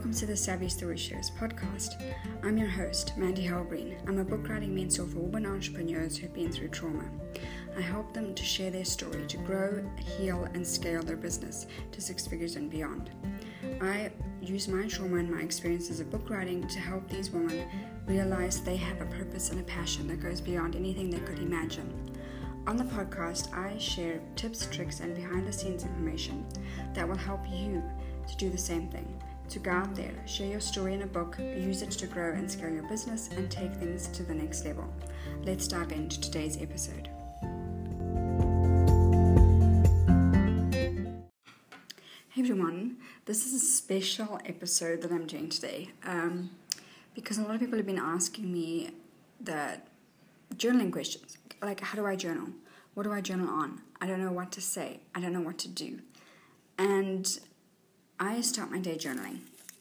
welcome to the Savvy Story Sharers podcast. I'm your host, Mandy Halbreen. I'm a book writing mentor for women entrepreneurs who've been through trauma. I help them to share their story to grow, heal, and scale their business to six figures and beyond. I use my trauma and my experiences of book writing to help these women realize they have a purpose and a passion that goes beyond anything they could imagine. On the podcast, I share tips, tricks, and behind the scenes information that will help you to do the same thing. To go out there, share your story in a book, use it to grow and scale your business, and take things to the next level. Let's dive into today's episode. Hey everyone, this is a special episode that I'm doing today um, because a lot of people have been asking me the journaling questions like, how do I journal? What do I journal on? I don't know what to say, I don't know what to do. And I start my day journaling,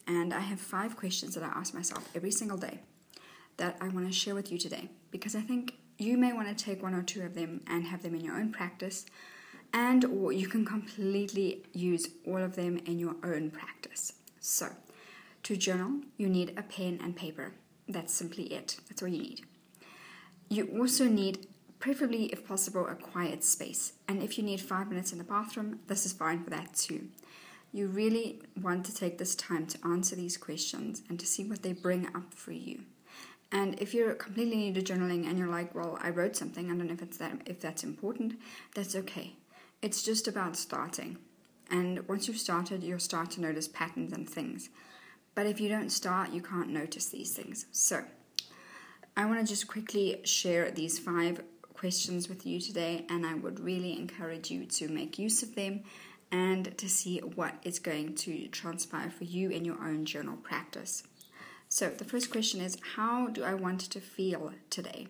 and I have five questions that I ask myself every single day that I want to share with you today because I think you may want to take one or two of them and have them in your own practice and or you can completely use all of them in your own practice. So, to journal, you need a pen and paper. That's simply it. That's all you need. You also need preferably if possible a quiet space. And if you need 5 minutes in the bathroom, this is fine for that too. You really want to take this time to answer these questions and to see what they bring up for you. And if you're completely new to journaling and you're like, well, I wrote something, I don't know if it's that if that's important, that's okay. It's just about starting. And once you've started, you'll start to notice patterns and things. But if you don't start, you can't notice these things. So, I want to just quickly share these five questions with you today, and I would really encourage you to make use of them and to see what is going to transpire for you in your own journal practice. So, the first question is How do I want to feel today?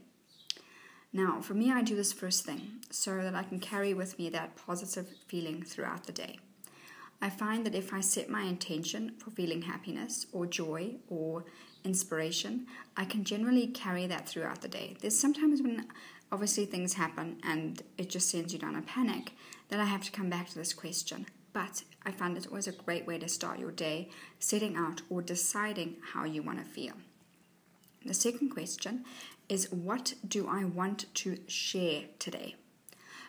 Now, for me, I do this first thing so that I can carry with me that positive feeling throughout the day. I find that if I set my intention for feeling happiness or joy or inspiration, I can generally carry that throughout the day. There's sometimes when obviously things happen and it just sends you down a panic, then I have to come back to this question. But I find it's always a great way to start your day, setting out or deciding how you want to feel. The second question is What do I want to share today?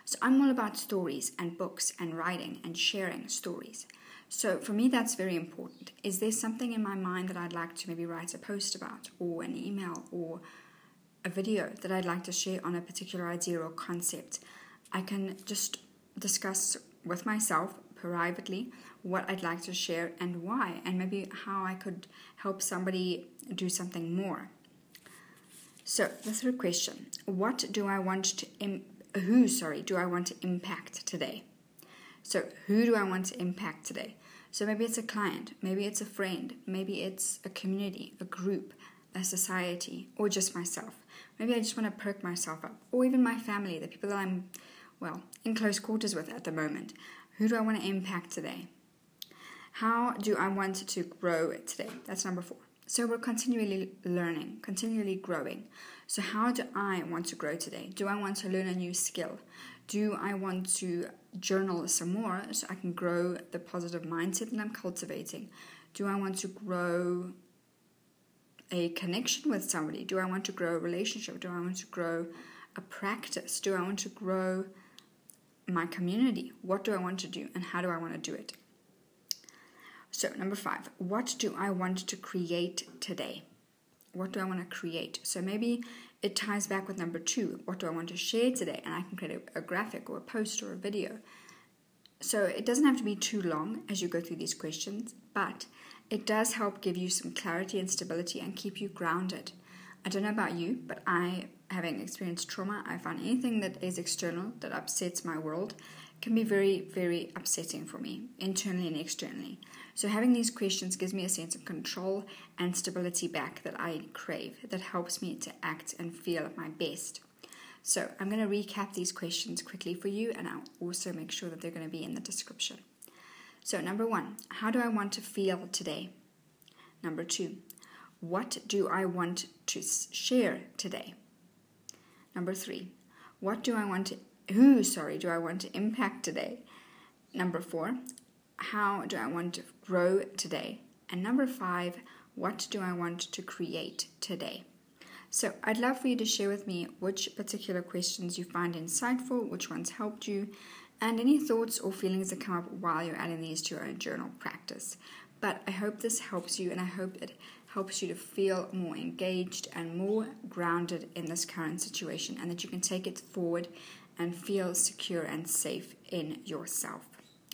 So I'm all about stories and books and writing and sharing stories. So for me, that's very important. Is there something in my mind that I'd like to maybe write a post about, or an email, or a video that I'd like to share on a particular idea or concept, I can just discuss with myself privately what I'd like to share and why, and maybe how I could help somebody do something more. So, the third question What do I want to, Im- who, sorry, do I want to impact today? So, who do I want to impact today? So, maybe it's a client, maybe it's a friend, maybe it's a community, a group, a society, or just myself. Maybe I just want to perk myself up, or even my family, the people that I'm, well, in close quarters with at the moment. Who do I want to impact today? How do I want to grow today? That's number four. So we're continually learning, continually growing. So, how do I want to grow today? Do I want to learn a new skill? Do I want to journal some more so I can grow the positive mindset that I'm cultivating? Do I want to grow a connection with somebody? Do I want to grow a relationship? Do I want to grow a practice? Do I want to grow my community? What do I want to do and how do I want to do it? So, number five, what do I want to create today? What do I want to create? So, maybe it ties back with number two, what do I want to share today? And I can create a, a graphic or a post or a video. So, it doesn't have to be too long as you go through these questions, but it does help give you some clarity and stability and keep you grounded. I don't know about you, but I, having experienced trauma, I find anything that is external that upsets my world can be very, very upsetting for me, internally and externally. So, having these questions gives me a sense of control and stability back that I crave, that helps me to act and feel at my best. So, I'm going to recap these questions quickly for you, and I'll also make sure that they're going to be in the description. So, number one, how do I want to feel today? Number two, what do I want to share today? Number three, what do I want to, who, sorry, do I want to impact today? Number four, how do I want to grow today? And number five, what do I want to create today? So I'd love for you to share with me which particular questions you find insightful, which ones helped you, and any thoughts or feelings that come up while you're adding these to your own journal practice. But I hope this helps you, and I hope it helps you to feel more engaged and more grounded in this current situation, and that you can take it forward and feel secure and safe in yourself.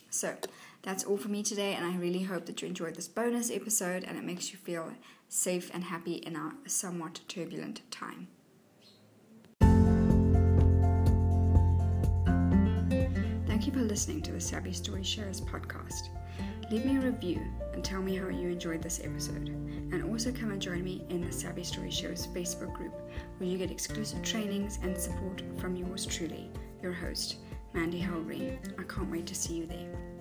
So, that's all for me today, and I really hope that you enjoyed this bonus episode and it makes you feel safe and happy in our somewhat turbulent time. Listening to the Savvy Story Sharers podcast. Leave me a review and tell me how you enjoyed this episode. And also come and join me in the Savvy Story Sharers Facebook group, where you get exclusive trainings and support from yours truly, your host, Mandy Halgreen. I can't wait to see you there.